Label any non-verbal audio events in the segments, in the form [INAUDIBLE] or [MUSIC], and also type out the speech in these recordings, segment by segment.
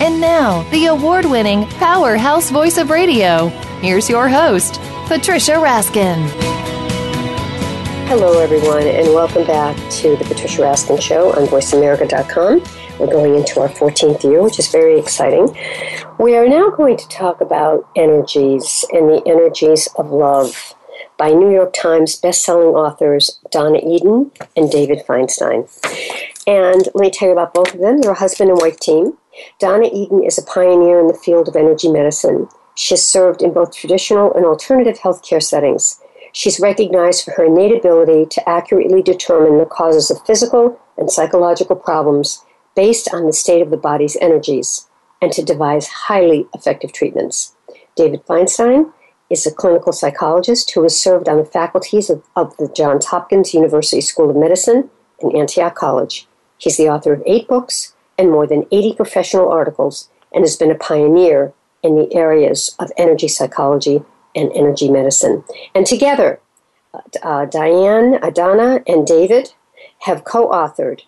And now, the award winning powerhouse voice of radio. Here's your host, Patricia Raskin. Hello, everyone, and welcome back to the Patricia Raskin Show on VoiceAmerica.com. We're going into our 14th year, which is very exciting. We are now going to talk about energies and the energies of love by New York Times bestselling authors Donna Eden and David Feinstein. And let me tell you about both of them. They're a husband and wife team. Donna Eden is a pioneer in the field of energy medicine. She has served in both traditional and alternative healthcare settings. She's recognized for her innate ability to accurately determine the causes of physical and psychological problems based on the state of the body's energies and to devise highly effective treatments. David Feinstein is a clinical psychologist who has served on the faculties of, of the Johns Hopkins University School of Medicine and Antioch College. He's the author of eight books and more than 80 professional articles and has been a pioneer in the areas of energy psychology and energy medicine. And together, uh, Diane, Adana, and David have co authored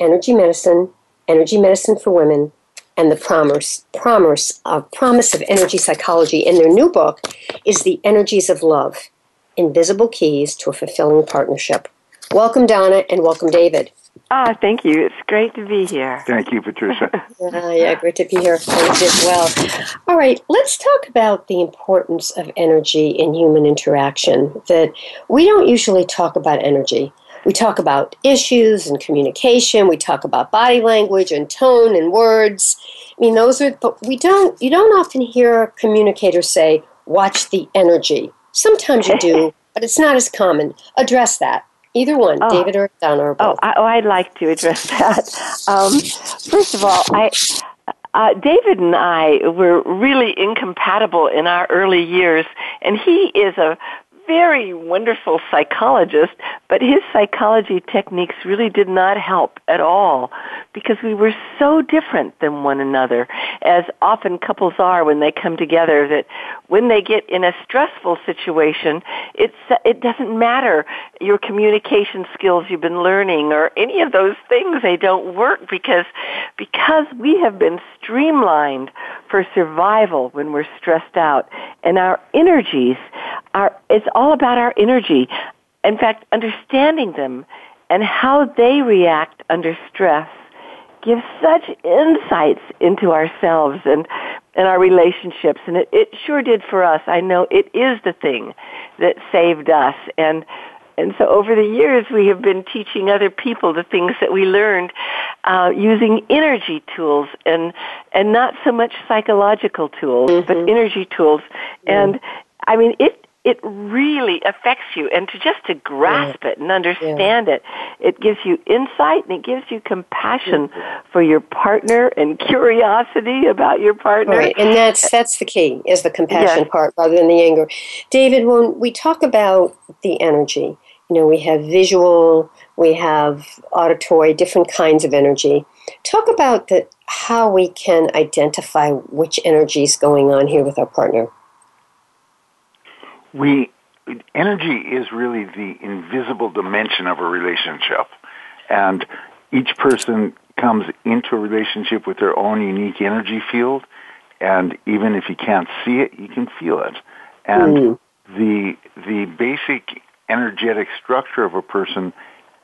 Energy Medicine, Energy Medicine for Women, and the promise, promise, uh, promise of energy psychology. And their new book is The Energies of Love Invisible Keys to a Fulfilling Partnership. Welcome, Donna, and welcome, David. Ah, oh, thank you. It's great to be here. Thank you, Patricia. uh, [LAUGHS] yeah, great to be here. Thank you as well. All right, let's talk about the importance of energy in human interaction. That we don't usually talk about energy. We talk about issues and communication. We talk about body language and tone and words. I mean, those are, but we don't. You don't often hear communicators say, "Watch the energy." Sometimes you do, [LAUGHS] but it's not as common. Address that. Either one, oh. David or Donna or both. Oh, I, oh, I'd like to address [LAUGHS] that. Um, first of all, I. Uh, David and I were really incompatible in our early years, and he is a very wonderful psychologist, but his psychology techniques really did not help at all because we were so different than one another, as often couples are when they come together, that when they get in a stressful situation, it's, it doesn't matter your communication skills you've been learning or any of those things, they don't work because, because we have been streamlined for survival when we're stressed out. And our energies are, it's all about our energy. In fact, understanding them and how they react under stress gives such insights into ourselves and, and our relationships. And it, it sure did for us. I know it is the thing that saved us. And and so over the years, we have been teaching other people the things that we learned uh, using energy tools and and not so much psychological tools, mm-hmm. but energy tools. Mm-hmm. And I mean, it it really affects you. And to just to grasp yeah. it and understand yeah. it it gives you insight and it gives you compassion for your partner and curiosity about your partner. Right. And that's that's the key is the compassion part rather than the anger. David when we talk about the energy you know we have visual we have auditory different kinds of energy. Talk about the, how we can identify which energy is going on here with our partner we energy is really the invisible dimension of a relationship. And each person comes into a relationship with their own unique energy field. And even if you can't see it you can feel it. And mm. the the basic energetic structure of a person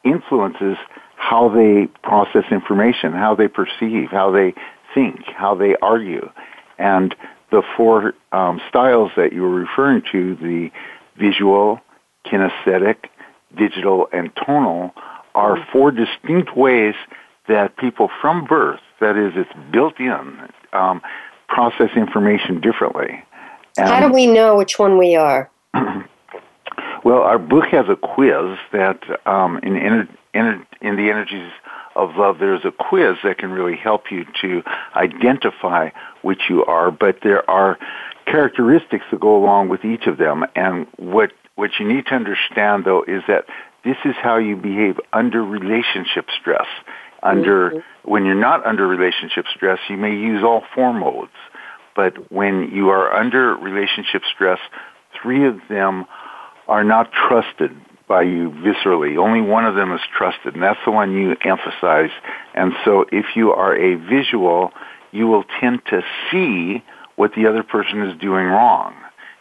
influences how they process information how they perceive how they think how they argue. And the four um, styles that you were referring to, the visual, kinesthetic, digital, and tonal, are mm-hmm. four distinct ways that people from birth, that is, it's built in, um, process information differently. And How do we know which one we are? [CLEARS THROAT] well, our book has a quiz that um, in, in, in, in the energies of love, there's a quiz that can really help you to identify which you are, but there are characteristics that go along with each of them. And what, what you need to understand, though, is that this is how you behave under relationship stress. Under, mm-hmm. when you're not under relationship stress, you may use all four modes. But when you are under relationship stress, three of them are not trusted by you viscerally. Only one of them is trusted, and that's the one you emphasize. And so if you are a visual, you will tend to see what the other person is doing wrong.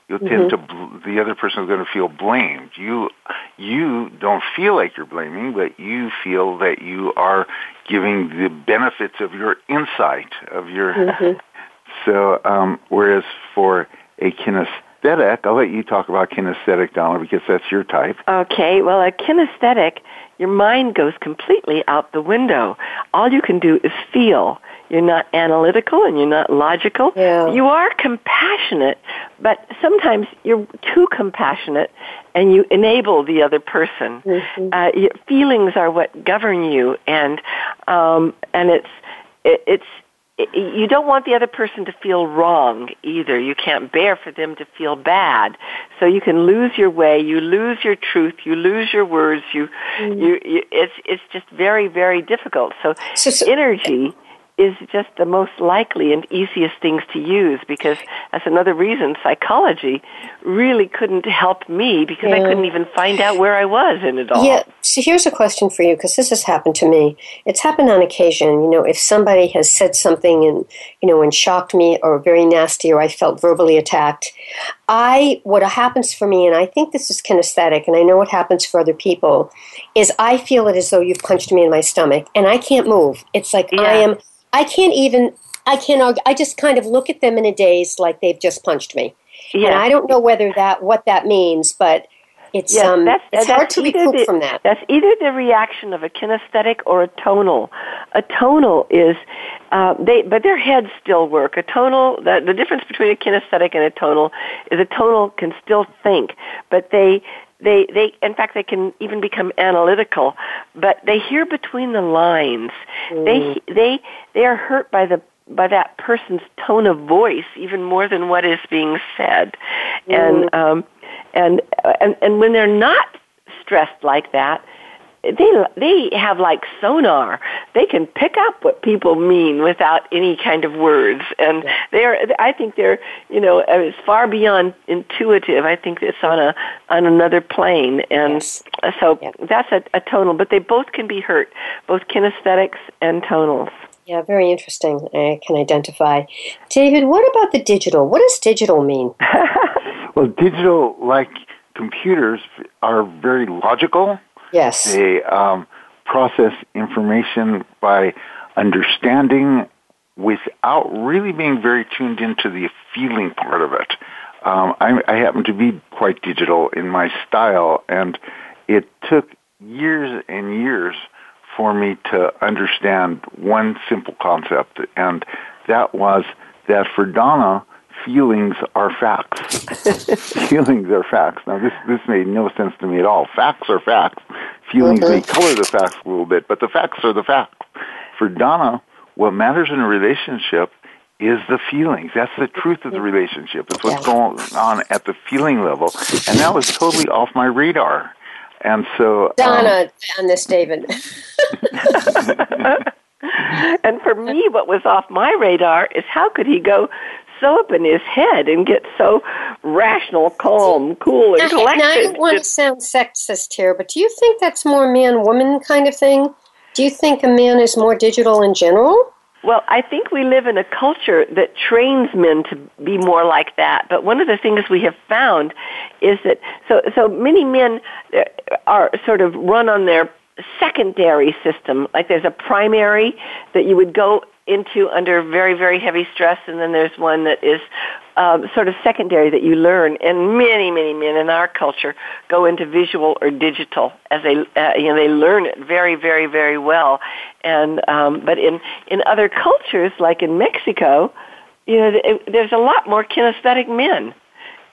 You'll tend mm-hmm. to, the other person is going to feel blamed. You, you don't feel like you're blaming, but you feel that you are giving the benefits of your insight, of your, mm-hmm. so, um, whereas for a kinesthetic, kinesthetic, I'll let you talk about kinesthetic, Donna, because that's your type. Okay, well, a kinesthetic, your mind goes completely out the window. All you can do is feel. You're not analytical and you're not logical. Yeah. You are compassionate, but sometimes you're too compassionate and you enable the other person. Mm-hmm. Uh, feelings are what govern you, and um, and it's it, it's you don't want the other person to feel wrong either. You can't bear for them to feel bad. So you can lose your way, you lose your truth, you lose your words, you, mm. you, you it's, it's just very, very difficult. So, so, so energy is just the most likely and easiest things to use because that's another reason psychology really couldn't help me because yeah. I couldn't even find out where I was in it all. Yeah. So here's a question for you because this has happened to me. It's happened on occasion. You know, if somebody has said something and you know and shocked me or very nasty or I felt verbally attacked, I what happens for me and I think this is kinesthetic and I know what happens for other people is I feel it as though you've punched me in my stomach and I can't move. It's like yeah. I am I can't even, I can't argue. I just kind of look at them in a daze like they've just punched me. Yeah. And I don't know whether that, what that means, but it's yes, um, that's, it's that's hard to recoup the, from that. That's either the reaction of a kinesthetic or a tonal. A tonal is uh, they, but their heads still work. A tonal, the, the difference between a kinesthetic and a tonal is a tonal can still think, but they they they in fact they can even become analytical but they hear between the lines mm. they they they are hurt by the by that person's tone of voice even more than what is being said mm. and um and and and when they're not stressed like that they they have like sonar. They can pick up what people mean without any kind of words, and they're. I think they're you know uh, it's far beyond intuitive. I think it's on a on another plane, and yes. so yeah. that's a, a tonal. But they both can be hurt, both kinesthetics and tonals. Yeah, very interesting. I can identify. David, what about the digital? What does digital mean? [LAUGHS] well, digital, like computers, are very logical Yes. They um, process information by understanding without really being very tuned into the feeling part of it. Um, I, I happen to be quite digital in my style, and it took years and years for me to understand one simple concept, and that was that for Donna, feelings are facts. [LAUGHS] feelings are facts. Now, this this made no sense to me at all. Facts are facts. Feelings mm-hmm. may color the facts a little bit, but the facts are the facts. For Donna, what matters in a relationship is the feelings. That's the truth of the relationship. It's what's going on at the feeling level, and that was totally off my radar. And so, Donna, um, on this, David. [LAUGHS] [LAUGHS] and for me, what was off my radar is how could he go so up in his head and get so rational, calm, cool, and collected. Now, I don't want to sound sexist here, but do you think that's more man woman kind of thing? Do you think a man is more digital in general? Well, I think we live in a culture that trains men to be more like that. But one of the things we have found is that so so many men uh, are sort of run on their secondary system. Like there's a primary that you would go into under very, very heavy stress, and then there's one that is um, sort of secondary that you learn, and many, many men in our culture go into visual or digital as they, uh, you know, they learn it very, very, very well. And um, but in in other cultures, like in Mexico, you know, there's a lot more kinesthetic men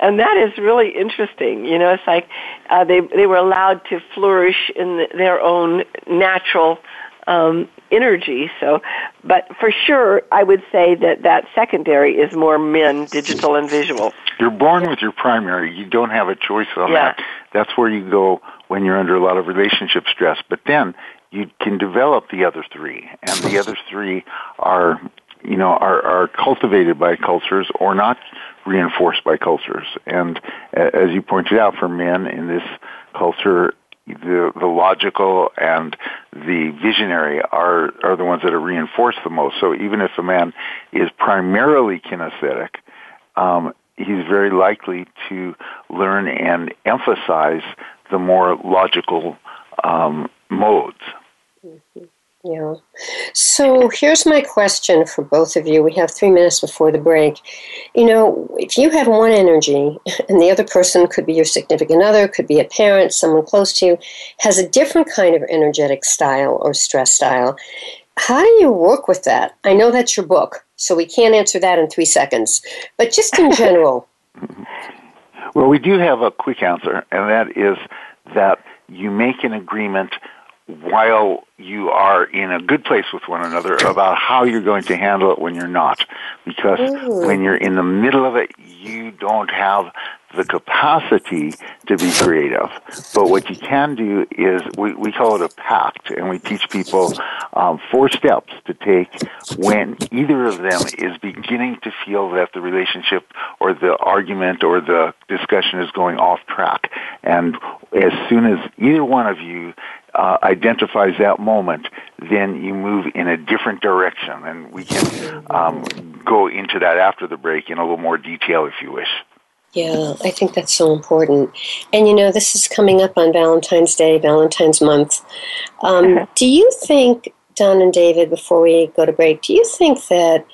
and that is really interesting. You know, it's like uh, they they were allowed to flourish in the, their own natural um, energy. So, but for sure, I would say that that secondary is more men, digital and visual. You're born with your primary. You don't have a choice on yeah. that. That's where you go when you're under a lot of relationship stress. But then you can develop the other three, and the other three are, you know, are, are cultivated by cultures or not reinforced by cultures. And as you pointed out, for men in this culture, the the logical and the visionary are are the ones that are reinforced the most. So even if a man is primarily kinesthetic, um, he's very likely to learn and emphasize the more logical um, modes. Mm-hmm. Yeah. So here's my question for both of you. We have three minutes before the break. You know, if you have one energy [LAUGHS] and the other person could be your significant other, could be a parent, someone close to you, has a different kind of energetic style or stress style, how do you work with that? I know that's your book, so we can't answer that in three seconds, but just in [LAUGHS] general. well, we do have a quick answer, and that is that you make an agreement while you are in a good place with one another about how you're going to handle it when you're not. Because Ooh. when you're in the middle of it, you don't have the capacity to be creative. But what you can do is we, we call it a pact, and we teach people um, four steps to take when either of them is beginning to feel that the relationship or the argument or the discussion is going off track. And as soon as either one of you uh, identifies that moment, then you move in a different direction. And we can um, go into that after the break in a little more detail if you wish. Yeah, I think that's so important. And you know, this is coming up on Valentine's Day, Valentine's month. Um, do you think, Don and David, before we go to break, do you think that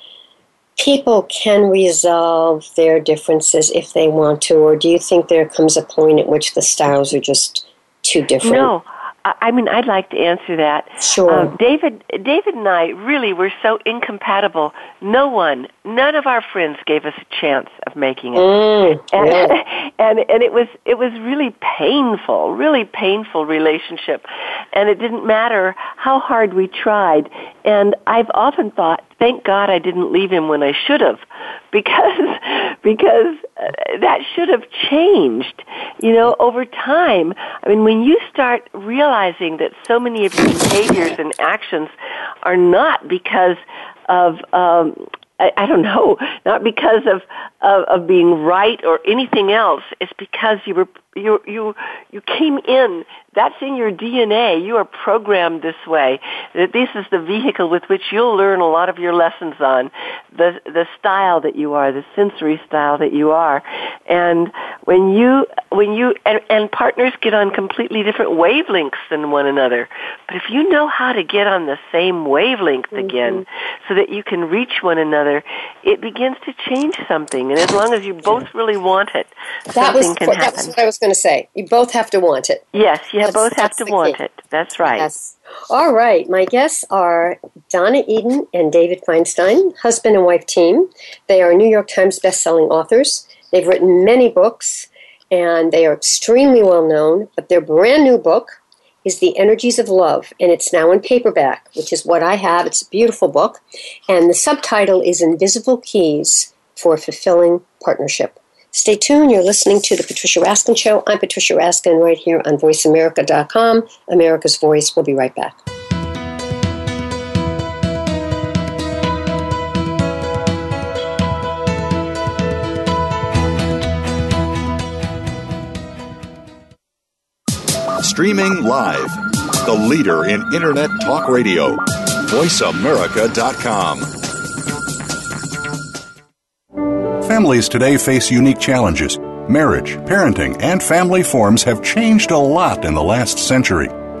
people can resolve their differences if they want to, or do you think there comes a point at which the styles are just too different? No, I mean, I'd like to answer that. Sure. Um, David, David and I really were so incompatible. No one, none of our friends gave us a chance of making it, mm, and, yeah. [LAUGHS] and and it was it was really painful, really painful relationship, and it didn't matter how hard we tried. And I've often thought, thank God I didn't leave him when I should have, [LAUGHS] because because uh, that should have changed. You know, over time. I mean, when you start realizing that so many of your behaviors and actions are not because of um, I, I don't know, not because of, of of being right or anything else. It's because you were you you you came in that's in your DNA. You are programmed this way. That this is the vehicle with which you'll learn a lot of your lessons on the the style that you are, the sensory style that you are. And when you when you and, and partners get on completely different wavelengths than one another. But if you know how to get on the same wavelength mm-hmm. again so that you can reach one another, it begins to change something. And as long as you both really want it, that something was, can happen. That's what I was going to say. You both have to want it. Yes, you that's, both have to want key. it. That's right. Yes. All right. My guests are Donna Eden and David Feinstein, husband and wife team. They are New York Times bestselling authors. They've written many books and they are extremely well known, but their brand new book is The Energies of Love, and it's now in paperback, which is what I have. It's a beautiful book, and the subtitle is Invisible Keys for Fulfilling Partnership. Stay tuned. You're listening to The Patricia Raskin Show. I'm Patricia Raskin right here on VoiceAmerica.com, America's Voice. We'll be right back. Streaming live, the leader in Internet Talk Radio, VoiceAmerica.com. Families today face unique challenges. Marriage, parenting, and family forms have changed a lot in the last century.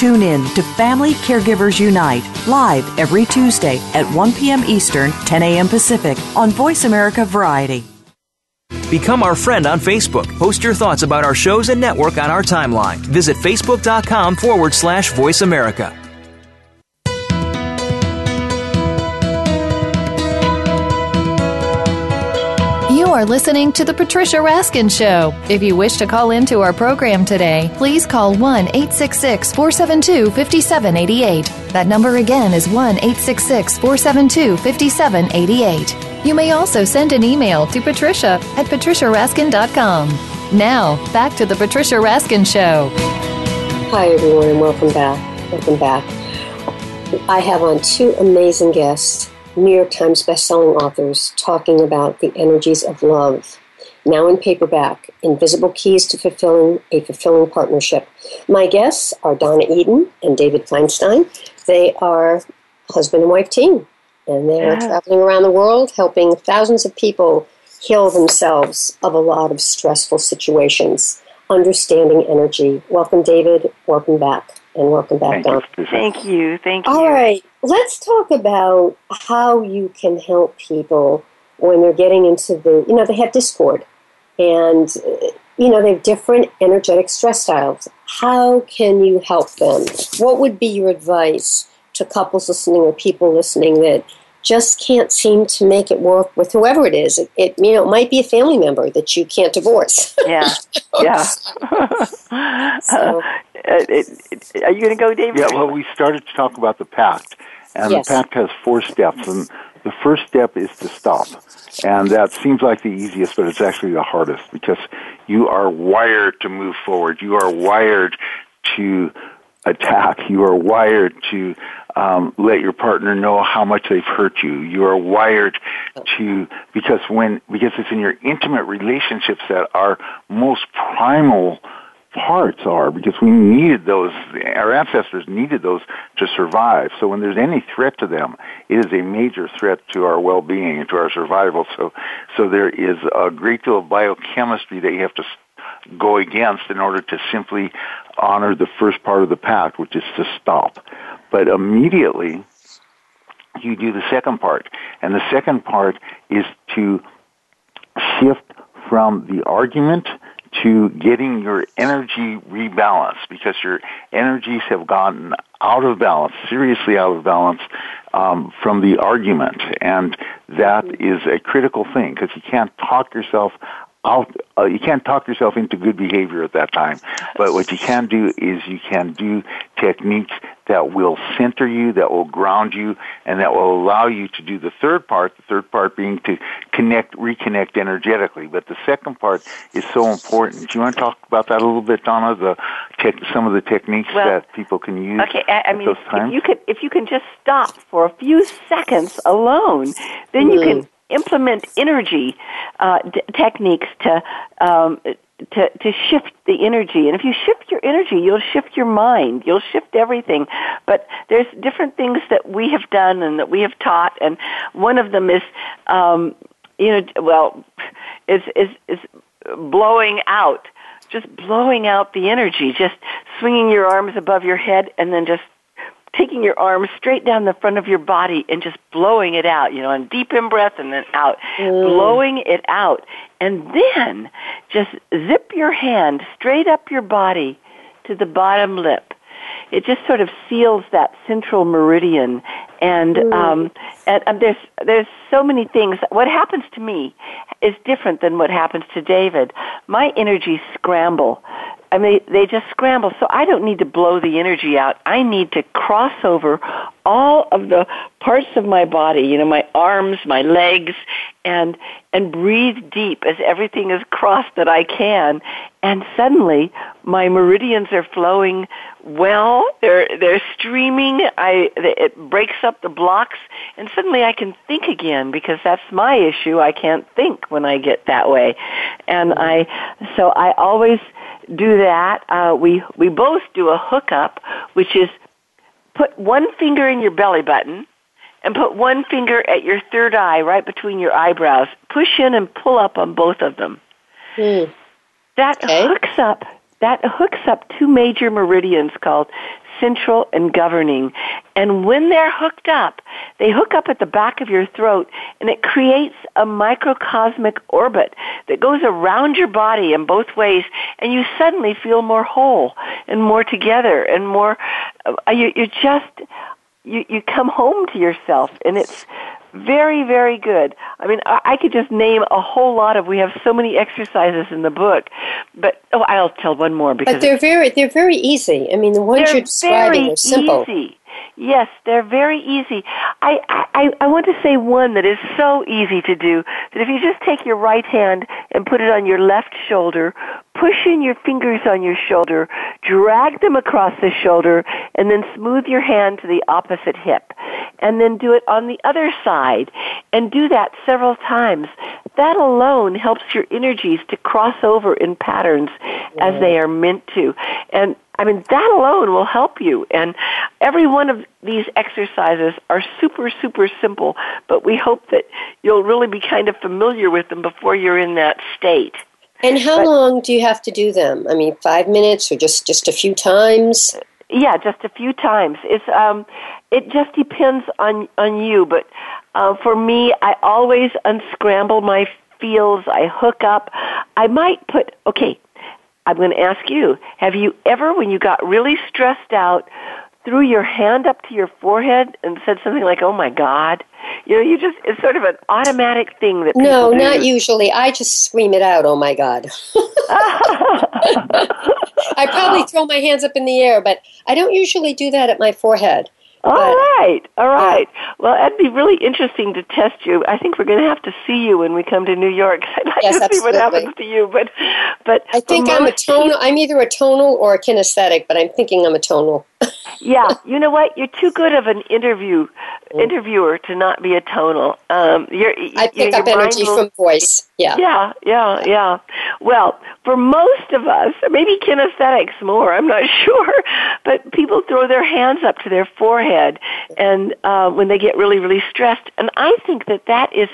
Tune in to Family Caregivers Unite live every Tuesday at 1 p.m. Eastern, 10 a.m. Pacific on Voice America Variety. Become our friend on Facebook. Post your thoughts about our shows and network on our timeline. Visit facebook.com forward slash voice America. Are listening to The Patricia Raskin Show. If you wish to call into our program today, please call 1 866 472 5788. That number again is 1 866 472 5788. You may also send an email to patricia at patriciaraskin.com. Now, back to The Patricia Raskin Show. Hi, everyone, and welcome back. Welcome back. I have on two amazing guests. New York Times bestselling authors talking about the energies of love. Now in paperback, Invisible Keys to Fulfilling a Fulfilling Partnership. My guests are Donna Eden and David Feinstein. They are husband and wife team, and they're Yeah. traveling around the world helping thousands of people heal themselves of a lot of stressful situations, understanding energy. Welcome, David. Welcome back. And welcome back, Thank you, Thank you. Thank you. All right, let's talk about how you can help people when they're getting into the, you know, they have discord and, uh, you know, they have different energetic stress styles. How can you help them? What would be your advice to couples listening or people listening that just can't seem to make it work with whoever it is? It, it you know, it might be a family member that you can't divorce. Yeah. [LAUGHS] Yeah. [LAUGHS] So- Uh, it, it, are you going to go, David? Yeah, well, we started to talk about the pact, and Yes. the pact has four steps, and the first step is to stop, and that seems like the easiest, but it's actually the hardest because you are wired to move forward. You are wired to attack. You are wired to um, let your partner know how much they've hurt you. You are wired to because when because it's in your intimate relationships that our most primal parts are because we needed those our ancestors needed those to survive so when there's any threat to them it is a major threat to our well-being and to our survival so so there is a great deal of biochemistry that you have to go against in order to simply honor the first part of the pact which is to stop but immediately you do the second part and the second part is to shift from the argument to getting your energy rebalanced because your energies have gotten out of balance, seriously out of balance um, from the argument. And that is a critical thing because you can't talk yourself uh, you can't talk yourself into good behavior at that time. But what you can do is you can do techniques that will center you, that will ground you, and that will allow you to do the third part, the third part being to connect, reconnect energetically. But the second part is so important. Do you want to talk about that a little bit, Donna? The tech, some of the techniques Well, that people can use Okay, I, I at mean, those if times? you could, if you can just stop for a few seconds alone, then you Mm. can implement energy uh, d- techniques to um, to, to shift the energy. And if you shift your energy, you'll shift your mind. You'll shift everything. But there's different things that we have done and that we have taught. And one of them is, um, you know, well, is, is, is blowing out. Just blowing out the energy, just swinging your arms above your head and then just taking your arms straight down the front of your body and just blowing it out, you know, and deep in breath and then out, mm. blowing it out. And then just zip your hand straight up your body to the bottom lip. It just sort of seals that central meridian, and mm. um, and um, there's there's so many things. What happens to me is different than what happens to David. My energies scramble I mean, they just scramble. So I don't need to blow the energy out. I need to cross over all of the parts of my body, you know, my arms, my legs, and, and breathe deep as everything is crossed that I can. And suddenly my meridians are flowing well. They're, they're streaming. I, it breaks up the blocks and suddenly I can think again because that's my issue. I can't think when I get that way. And I, so I always, do that. Uh, we we both do a hookup, which is put one finger in your belly button and put one finger at your third eye, right between your eyebrows. Push in and pull up on both of them. Hmm. That okay. hooks up. That hooks up two major meridians called central and governing. And when they're hooked up, they hook up at the back of your throat and it creates a microcosmic orbit that goes around your body in both ways and you suddenly feel more whole and more together and more, uh, you, you just, you, you come home to yourself and it's very, very good. I mean, I, I could just name a whole lot of. We have so many exercises in the book, but oh, I'll tell one more because. But they're very, they're very easy. I mean, the ones you're describing are simple. Easy. Yes, they're very easy. I, I, I want to say one that is so easy to do that if you just take your right hand and put it on your left shoulder, push in your fingers on your shoulder, drag them across the shoulder, and then smooth your hand to the opposite hip. And then do it on the other side and do that several times. That alone helps your energies to cross over in patterns as they are meant to. And I mean, that alone will help you. And every one of these exercises are super, super simple, but we hope that you'll really be kind of familiar with them before you're in that state. And how but, long do you have to do them? I mean, five minutes or just, just a few times? Yeah, just a few times. It's um, it just depends on on you. But uh, for me, I always unscramble my fields. I hook up. I might put okay. I'm going to ask you, have you ever, when you got really stressed out, threw your hand up to your forehead and said something like, oh my God? You know, you just, it's sort of an automatic thing that No, do. not usually. I just scream it out, oh my God. [LAUGHS] [LAUGHS] I probably throw my hands up in the air, but I don't usually do that at my forehead. All but, right, all right. well, that'd be really interesting to test you. I think we're going to have to see you when we come to New York. [LAUGHS] I'd like yes, to absolutely. see what happens to you. But, but I think I'm a tonal. I'm either a tonal or a kinesthetic, but I'm thinking I'm a tonal. [LAUGHS] yeah, you know what? You're too good of an interview interviewer to not be a tonal. Um, you're, I pick up energy will, from voice. Yeah, yeah, yeah, yeah. Well, for most of us, maybe kinesthetics more. I'm not [LAUGHS] sure, but throw their hands up to their forehead, and uh, when they get really, really stressed, and I think that that is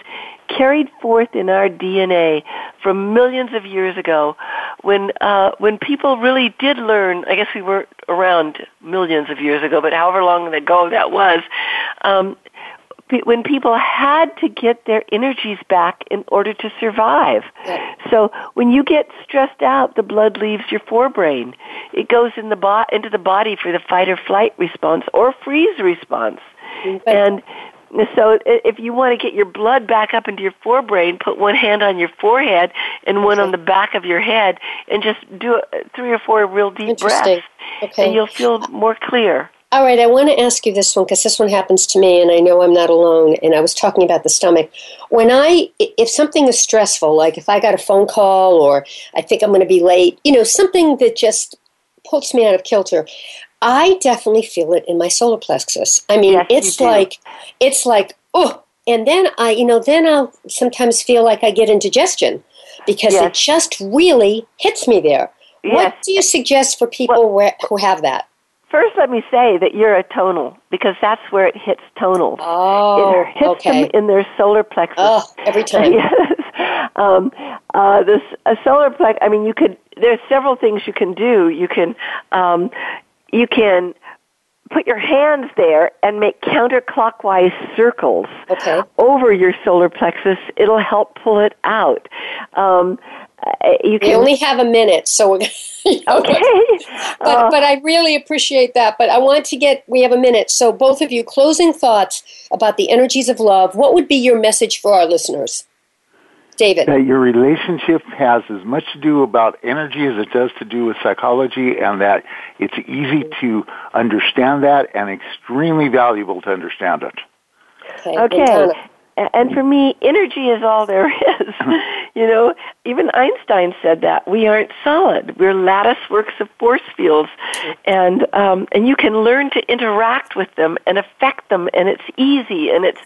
carried forth in our DNA from millions of years ago when uh, when people really did learn I guess we weren't around millions of years ago but however long ago that was um, when people had to get their energies back in order to survive. So when you get stressed out, the blood leaves your forebrain. It goes in the bo- into the body for the fight or flight response or freeze response. Mm-hmm. And so if you want to get your blood back up into your forebrain, put one hand on your forehead and one on the back of your head, and just do three or four real deep breaths, okay. and you'll feel more clear. All right, I want to ask you this one because this one happens to me, and I know I'm not alone. And I was talking about the stomach. When I, if something is stressful, like if I got a phone call or I think I'm going to be late, you know, something that just pulls me out of kilter, I definitely feel it in my solar plexus. I mean, yes, it's like it's like oh, and then I, you know, then I'll sometimes feel like I get indigestion. because Yes. it just really hits me there. Yes. What do you suggest for people where, who have that? First, let me say that you're a tonal because that's where it hits tonal. Oh, it hits okay. them in their solar plexus. Oh, every [LAUGHS] time. yes. Um, uh, this a solar plexus. I mean, you could. There's several things you can do. You can, um, you can put your hands there and make counterclockwise circles Okay. over your solar plexus. It'll help pull it out. Um, uh, you We only have a minute, so we're [LAUGHS] okay. But, Uh, but I really appreciate that. But I want to get, we have a minute. So, both of you, closing thoughts about the energies of love. What would be your message for our listeners? David. that your relationship has as much to do about energy as it does to do with psychology and that it's easy to understand that and extremely valuable to understand it. Okay. Okay. And Donna. A- And for me, energy is all there is. [LAUGHS] you know, even Einstein said that we aren't solid; we're lattice works of force fields, and um, and you can learn to interact with them and affect them, and it's easy. And it's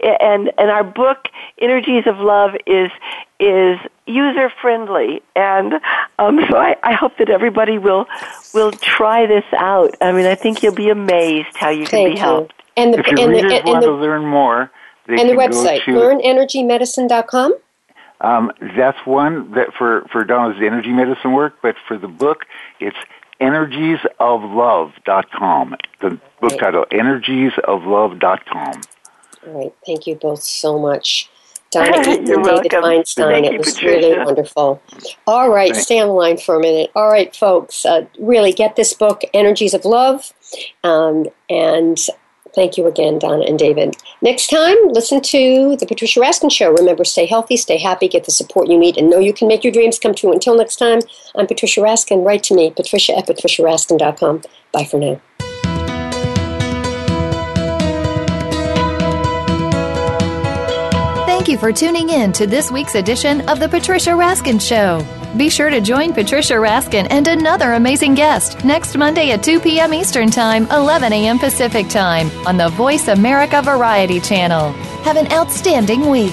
and and our book, Energies of Love, is is user friendly, and um, [LAUGHS] so I, I hope that everybody will will try this out. I mean, I think you'll be amazed how you can Thank be you. helped. And the, If your and readers the, and want the, to learn more, they and the website, to learnenergymedicine.com. Um, that's one that for for Donna's energy medicine work, but for the book, it's energiesoflove.com. The book Right. title, energiesoflove.com. All right. Thank you both so much. [LAUGHS] Donna Eden and David welcome. Feinstein. Thank it was Patricia. really wonderful. All right, Thanks. stay on the line for a minute. All right, folks, uh, really get this book, Energies of Love. Um, and thank you again, Donna and David. Next time, listen to The Patricia Raskin Show. Remember, stay healthy, stay happy, get the support you need, and know you can make your dreams come true. Until next time, I'm Patricia Raskin. Write to me, patricia at patriciaraskin.com. Bye for now. Thank you for tuning in to this week's edition of The Patricia Raskin Show. Be sure to join Patricia Raskin and another amazing guest next Monday at 2 p.m. Eastern Time, 11 a.m. Pacific Time on the Voice America Variety Channel. Have an outstanding week.